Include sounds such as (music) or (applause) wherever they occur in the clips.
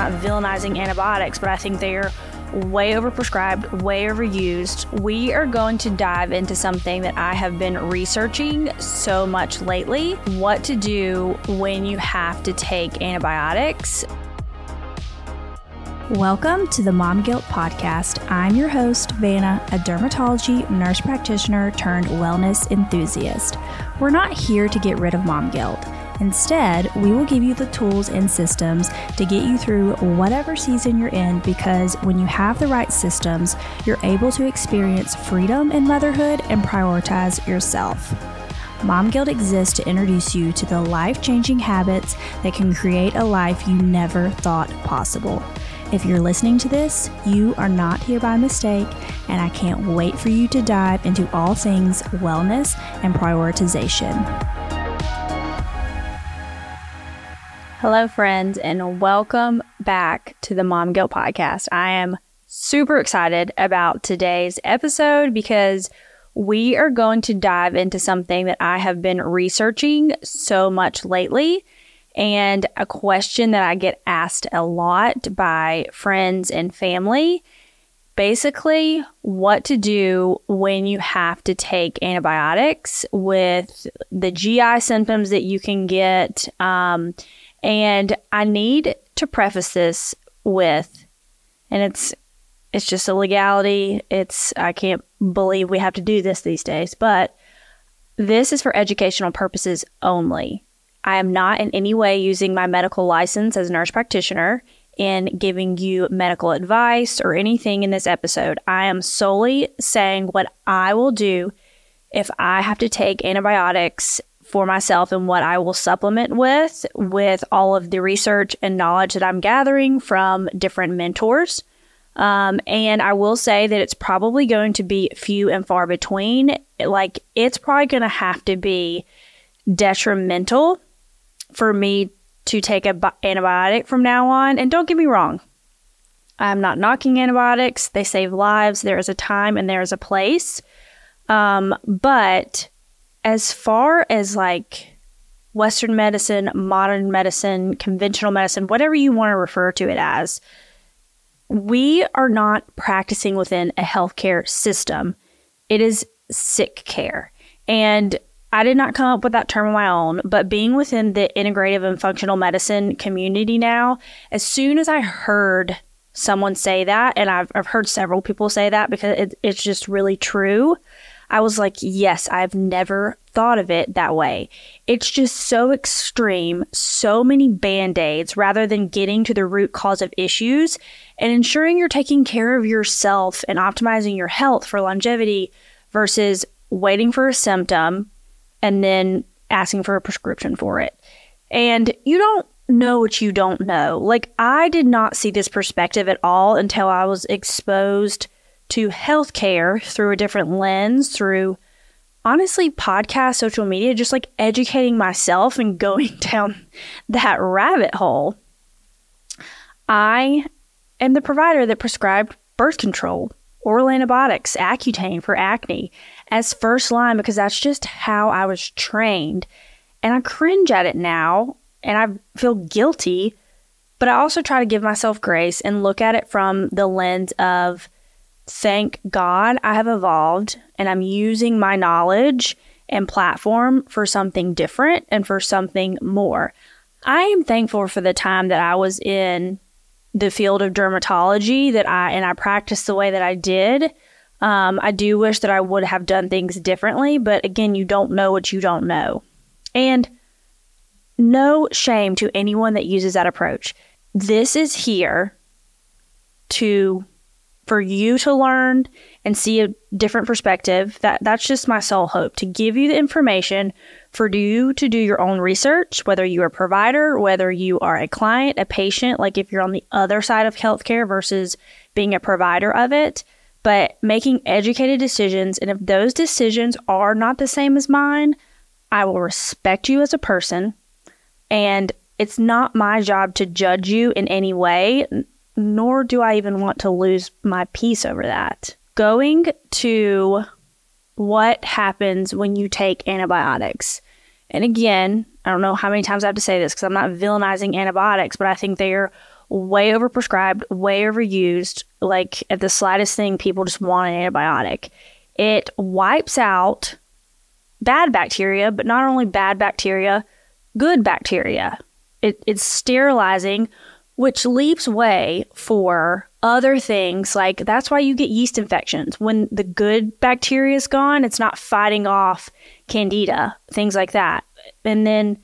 not villainizing antibiotics, but I think they're way overprescribed, way overused. We are going to dive into something that I have been researching so much lately what to do when you have to take antibiotics. Welcome to the Mom Guilt Podcast. I'm your host, Vanna, a dermatology nurse practitioner turned wellness enthusiast. We're not here to get rid of mom guilt. Instead, we will give you the tools and systems to get you through whatever season you're in because when you have the right systems, you're able to experience freedom in motherhood and prioritize yourself. Mom Guilt exists to introduce you to the life changing habits that can create a life you never thought possible. If you're listening to this, you are not here by mistake, and I can't wait for you to dive into all things wellness and prioritization. Hello, friends, and welcome back to the Mom Guilt Podcast. I am super excited about today's episode because we are going to dive into something that I have been researching so much lately and a question that I get asked a lot by friends and family basically what to do when you have to take antibiotics with the GI symptoms that you can get. Um, and I need to preface this with, and it's it's just a legality. It's I can't believe we have to do this these days, but this is for educational purposes only. I am not in any way using my medical license as a nurse practitioner in giving you medical advice or anything in this episode. I am solely saying what I will do if I have to take antibiotics for myself and what I will supplement with, with all of the research and knowledge that I'm gathering from different mentors. Um, and I will say that it's probably going to be few and far between. Like, it's probably going to have to be detrimental for me to take an antibiotic from now on. And don't get me wrong, I'm not knocking antibiotics. They save lives. There is a time and there is a place. Um, but as far as like Western medicine, modern medicine, conventional medicine, whatever you want to refer to it as, we are not practicing within a healthcare system. It is sick care. And I did not come up with that term on my own, but being within the integrative and functional medicine community now, as soon as I heard someone say that, and I've, I've heard several people say that because it, it's just really true, I was like, yes, I've never thought of it that way. It's just so extreme, so many band aids rather than getting to the root cause of issues and ensuring you're taking care of yourself and optimizing your health for longevity versus waiting for a symptom and then asking for a prescription for it. And you don't know what you don't know. Like, I did not see this perspective at all until I was exposed to healthcare through a different lens, through honestly podcast, social media, just like educating myself and going (laughs) down that rabbit hole. I am the provider that prescribed birth control, oral antibiotics, Accutane for acne as first line because that's just how I was trained. And I cringe at it now and I feel guilty, but I also try to give myself grace and look at it from the lens of thank God I have evolved and I'm using my knowledge and platform for something different and for something more. I am thankful for the time that I was in the field of dermatology that I and I practiced the way that I did um, I do wish that I would have done things differently, but again, you don't know what you don't know. And no shame to anyone that uses that approach. This is here to for you to learn and see a different perspective. That that's just my sole hope to give you the information for you to do your own research, whether you are a provider, whether you are a client, a patient, like if you're on the other side of healthcare versus being a provider of it but making educated decisions. And if those decisions are not the same as mine, I will respect you as a person. And it's not my job to judge you in any way, nor do I even want to lose my peace over that. Going to what happens when you take antibiotics. And again, I don't know how many times I have to say this because I'm not villainizing antibiotics, but I think they are way overprescribed, way overused. Like at the slightest thing, people just want an antibiotic. It wipes out bad bacteria, but not only bad bacteria, good bacteria. It, it's sterilizing, which leaves way for other things. Like that's why you get yeast infections. When the good bacteria is gone, it's not fighting off candida, things like that. And then,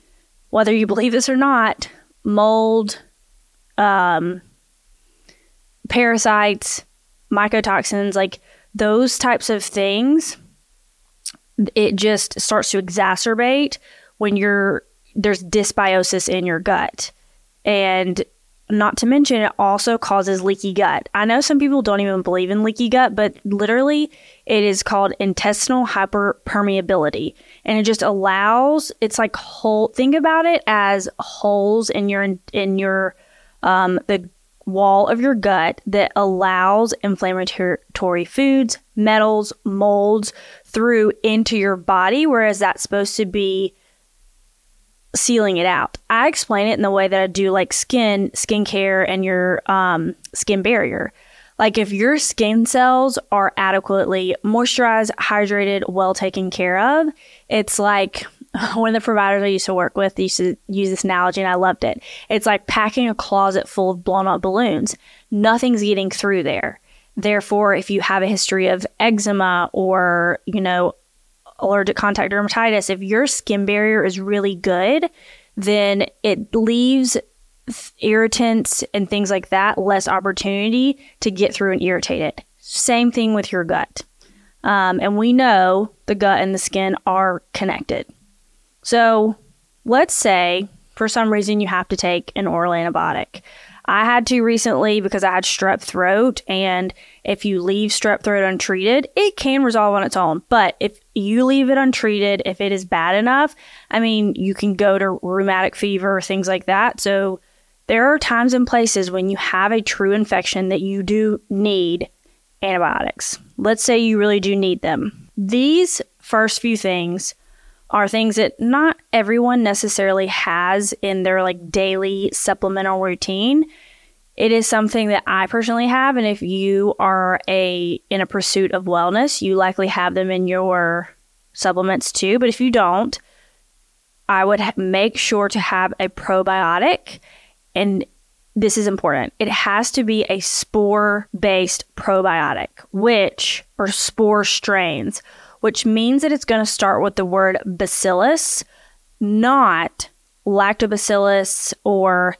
whether you believe this or not, mold, um, parasites, mycotoxins, like those types of things, it just starts to exacerbate when you're there's dysbiosis in your gut. And not to mention, it also causes leaky gut. I know some people don't even believe in leaky gut, but literally, it is called intestinal hyperpermeability. And it just allows, it's like whole, think about it as holes in your, in your, um, the wall of your gut that allows inflammatory foods, metals, molds through into your body, whereas that's supposed to be sealing it out. I explain it in the way that I do like skin, skincare, and your um, skin barrier. Like if your skin cells are adequately moisturized, hydrated, well taken care of, it's like (laughs) one of the providers I used to work with used to use this analogy and I loved it. It's like packing a closet full of blown up balloons. Nothing's getting through there. Therefore, if you have a history of eczema or, you know, allergic contact dermatitis, if your skin barrier is really good, then it leaves irritants and things like that less opportunity to get through and irritate it. Same thing with your gut. Um, and we know the gut and the skin are connected. So let's say for some reason you have to take an oral antibiotic. I had to recently because I had strep throat. And if you leave strep throat untreated, it can resolve on its own. But if you leave it untreated, if it is bad enough, I mean, you can go to rheumatic fever, things like that. So there are times and places when you have a true infection that you do need antibiotics. Let's say you really do need them. These first few things are things that not everyone necessarily has in their like daily supplemental routine. It is something that I personally have and if you are a in a pursuit of wellness, you likely have them in your supplements too, but if you don't, I would ha- make sure to have a probiotic and this is important. It has to be a spore based probiotic, which, or spore strains, which means that it's going to start with the word bacillus, not lactobacillus or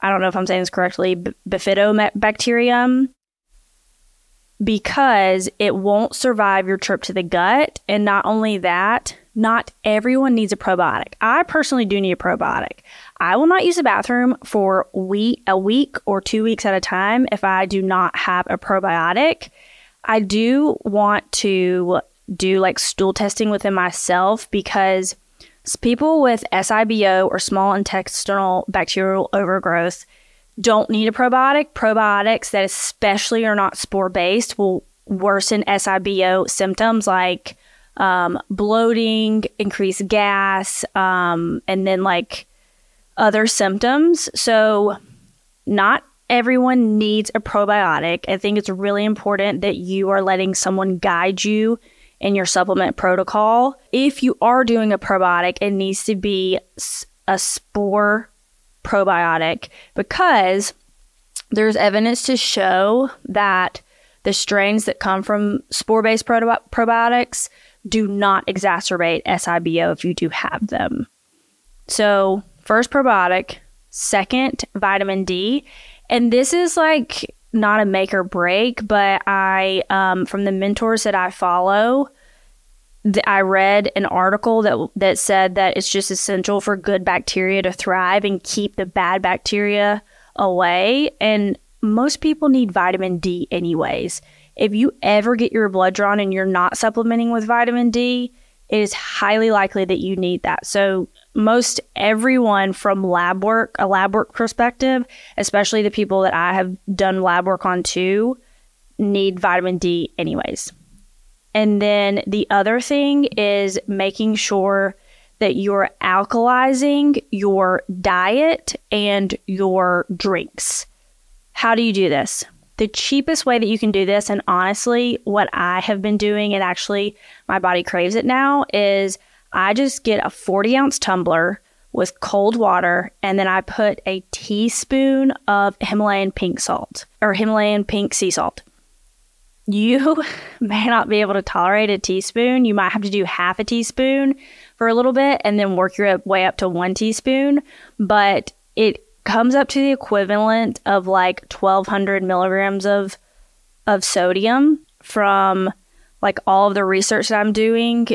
I don't know if I'm saying this correctly, bifidobacterium, because it won't survive your trip to the gut. And not only that, not everyone needs a probiotic. I personally do need a probiotic. I will not use the bathroom for week, a week or two weeks at a time if I do not have a probiotic. I do want to do like stool testing within myself because people with SIBO or small intestinal bacterial overgrowth don't need a probiotic. Probiotics that especially are not spore based will worsen SIBO symptoms like um, bloating, increased gas, um, and then like other symptoms. So, not everyone needs a probiotic. I think it's really important that you are letting someone guide you in your supplement protocol. If you are doing a probiotic, it needs to be a spore probiotic because there's evidence to show that the strains that come from spore based probiotics do not exacerbate SIBO if you do have them. So, first probiotic, second vitamin D. And this is like not a make or break, but I, um, from the mentors that I follow, th- I read an article that that said that it's just essential for good bacteria to thrive and keep the bad bacteria away. And most people need vitamin D anyways. If you ever get your blood drawn and you're not supplementing with vitamin D, it is highly likely that you need that. So most everyone from lab work, a lab work perspective, especially the people that I have done lab work on too, need vitamin D anyways. And then the other thing is making sure that you're alkalizing your diet and your drinks. how do you do this? The cheapest way that you can do this, and honestly, what I have been doing, and actually my body craves it now, is I just get a 40 ounce tumbler with cold water, and then I put a teaspoon of Himalayan pink salt or Himalayan pink sea salt. You (laughs) may not be able to tolerate a teaspoon. You might have to do half a teaspoon for a little bit and then work your way up to one teaspoon. But it comes up to the equivalent of like 1200 milligrams of of sodium from like all of the research that I'm doing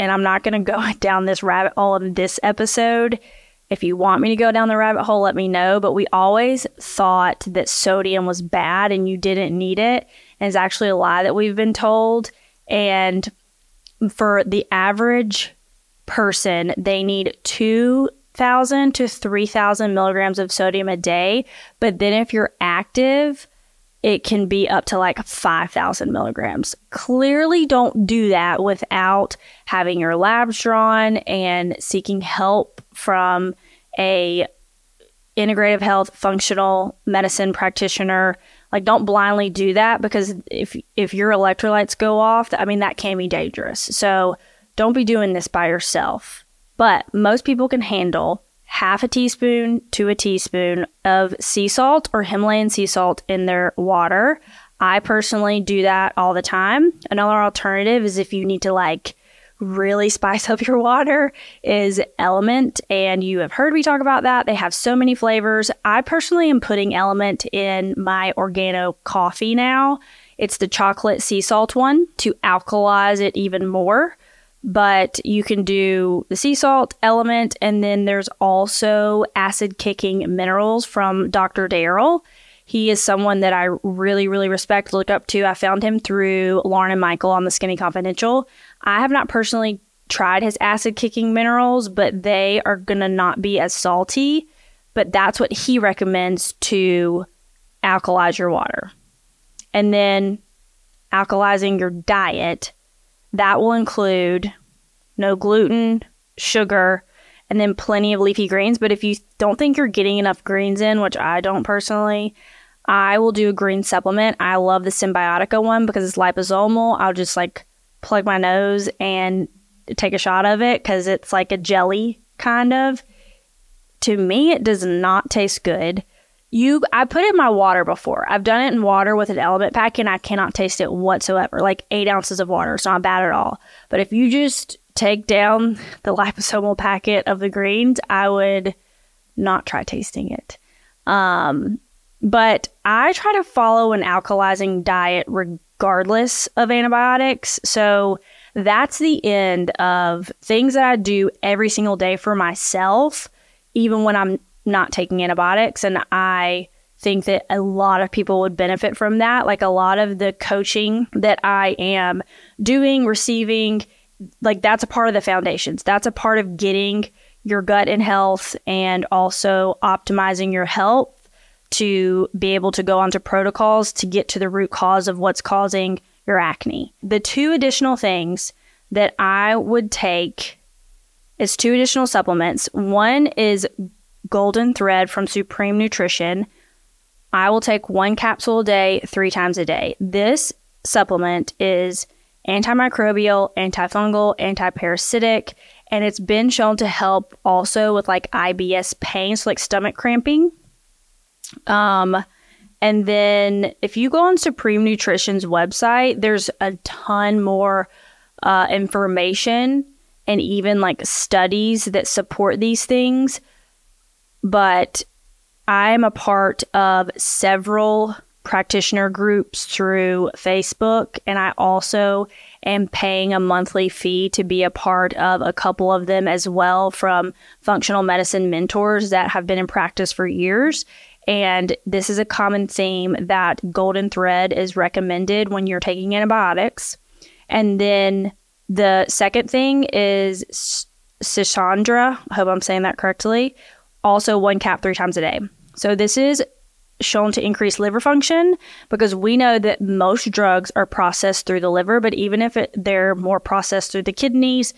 and I'm not going to go (laughs) down this rabbit hole in this episode. If you want me to go down the rabbit hole, let me know. But we always thought that sodium was bad and you didn't need it. And it's actually a lie that we've been told. And for the average person, they need 2,000 to 3,000 milligrams of sodium a day. But then if you're active, it can be up to like 5,000 milligrams. Clearly, don't do that without having your labs drawn and seeking help from a integrative health functional medicine practitioner. Like, don't blindly do that because if if your electrolytes go off, I mean that can be dangerous. So don't be doing this by yourself. But most people can handle half a teaspoon to a teaspoon of sea salt or Himalayan sea salt in their water. I personally do that all the time. Another alternative is if you need to like really spice up your water is LMNT and you have heard me talk about that. They have so many flavors. I personally am putting LMNT in my organo coffee now. It's the chocolate sea salt one to alkalize it even more but you can do the sea salt LMNT, and then there's also acid kicking minerals from Dr. Daryl. He is someone that I really, really respect, look up to. I found him through Lauryn and Michael on the Skinny Confidential. I have not personally tried his acid kicking minerals, but they are going to not be as salty. But that's what he recommends to alkalize your water. And then alkalizing your diet that will include no gluten, sugar, and then plenty of leafy greens. But if you don't think you're getting enough greens in, which I don't personally, I will do a green supplement. I love the Symbiotica one because it's liposomal. I'll just like plug my nose and take a shot of it because it's like a jelly kind of. To me, it does not taste good. You, I put in my water before. I've done it in water with an LMNT pack and I cannot taste it whatsoever. Like eight ounces of water. It's not bad at all. But if you just take down (laughs) the liposomal packet of the greens, I would not try tasting it. Um, but I try to follow an alkalizing diet regardless of antibiotics. So that's the end of things that I do every single day for myself, even when I'm not taking antibiotics. And I think that a lot of people would benefit from that. Like a lot of the coaching that I am doing, receiving, like that's a part of the foundations. That's a part of getting your gut in health and also optimizing your health to be able to go onto protocols to get to the root cause of what's causing your acne. The two additional things that I would take is two additional supplements. One is Golden Thread from Supreme Nutrition. I will take one capsule a day, three times a day. This supplement is antimicrobial, antifungal, antiparasitic, and it's been shown to help also with like IBS pain, so like stomach cramping. Um, and then if you go on Supreme Nutrition's website, there's a ton more uh, information and even like studies that support these things but I'm a part of several practitioner groups through Facebook, and I also am paying a monthly fee to be a part of a couple of them as well from functional medicine mentors that have been in practice for years. And this is a common theme that golden thread is recommended when you're taking antibiotics. And then the second thing is Schisandra. I hope I'm saying that correctly, also one cap three times a day. So this is shown to increase liver function because we know that most drugs are processed through the liver, but even if it, they're more processed through the kidneys,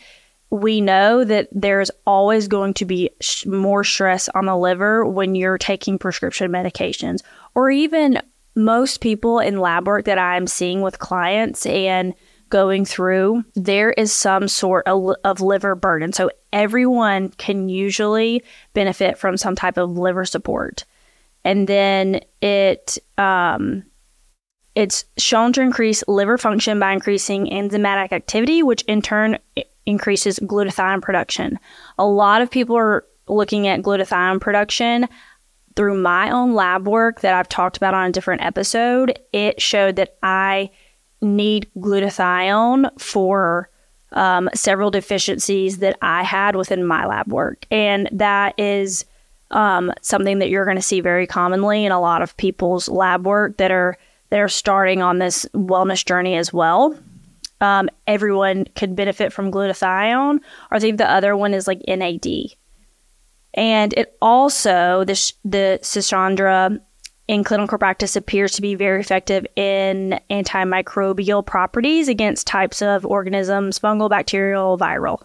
we know that there's always going to be sh- more stress on the liver when you're taking prescription medications, or even most people in lab work that I'm seeing with clients and going through, there is some sort of, liver burden. So everyone can usually benefit from some type of liver support. And then it, um, it's shown to increase liver function by increasing enzymatic activity, which in turn increases glutathione production. A lot of people are looking at glutathione production through my own lab work that I've talked about on a different episode. It showed that I need glutathione for um, several deficiencies that I had within my lab work. And that is um, something that you're going to see very commonly in a lot of people's lab work that are that are starting on this wellness journey as well. Um, everyone could benefit from glutathione, or I think the other one is like NAD. And it also, the, the in clinical practice appears to be very effective in antimicrobial properties against types of organisms, fungal, bacterial, viral.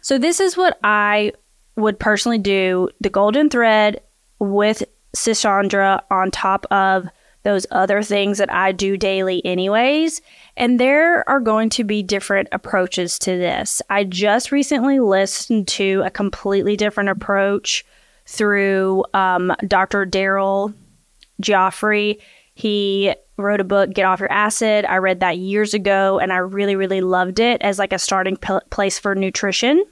So, this is what I would personally do the golden thread with Schisandra on top of those other things that I do daily, anyways. And there are going to be different approaches to this. I just recently listened to a completely different approach through um, Dr. Daryl Gioffre. He wrote a book, Get Off Your Acid. I read that years ago and I really, really loved it as like a starting p- place for nutrition.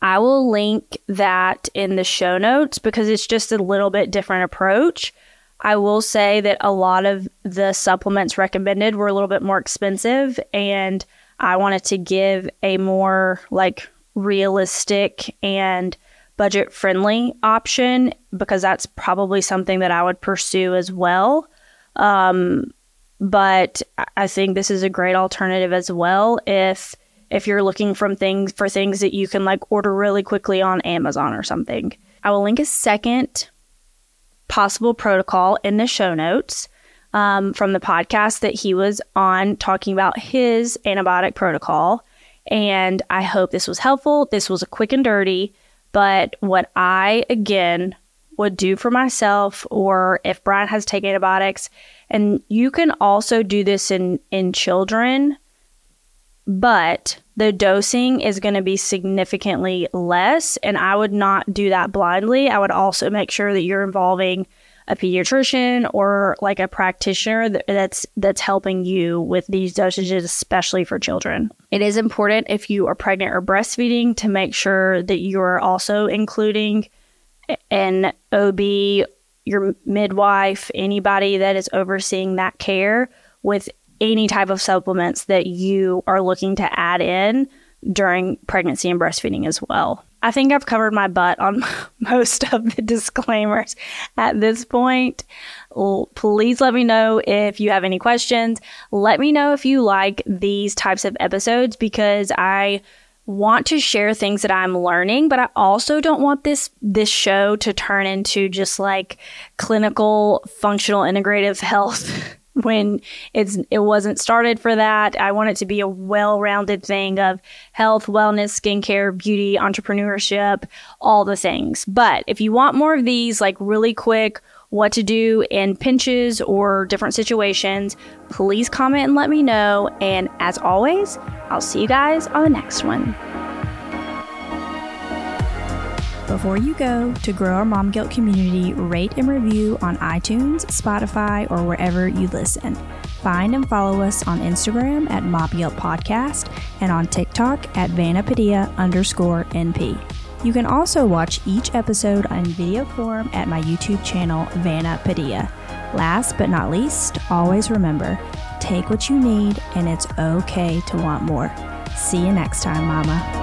I will link that in the show notes because it's just a little bit different approach. I will say that a lot of the supplements recommended were a little bit more expensive and I wanted to give a more like realistic and budget friendly option because that's probably something that I would pursue as well. Um, but I think this is a great alternative as well if if you're looking from things for things that you can like order really quickly on Amazon or something. I will link a second possible protocol in the show notes um, from the podcast that he was on talking about his antibiotic protocol. And I hope this was helpful. This was a quick and dirty, but what I, again, would do for myself, or if Brian has taken antibiotics, and you can also do this in, in children, but the dosing is going to be significantly less. And I would not do that blindly. I would also make sure that you're involving a pediatrician or like a practitioner that's that's helping you with these dosages especially for children. It is important if you are pregnant or breastfeeding to make sure that you're also including an OB, your midwife, anybody that is overseeing that care with any type of supplements that you are looking to add in during pregnancy and breastfeeding as well. I think I've covered my butt on (laughs) most of the disclaimers at this point. Please let me know if you have any questions. Let me know if you like these types of episodes because I want to share things that I'm learning, but I also don't want this this show to turn into just like clinical functional integrative (laughs) health when it's it wasn't started for that. I want it to be a well-rounded thing of health, wellness, skincare, beauty, entrepreneurship, all the things. But if you want more of these like really quick what to do in pinches or different situations, please comment and let me know. And as always, I'll see you guys on the next one. Before you go, to grow our Mom Guilt community, rate and review on iTunes, Spotify, or wherever you listen. Find and follow us on Instagram at Mom Guilt Podcast and on TikTok at Vanapadia underscore NP. You can also watch each episode on video form at my YouTube channel, Vanna Padilla. Last but not least, always remember take what you need, and it's okay to want more. See you next time, Mama.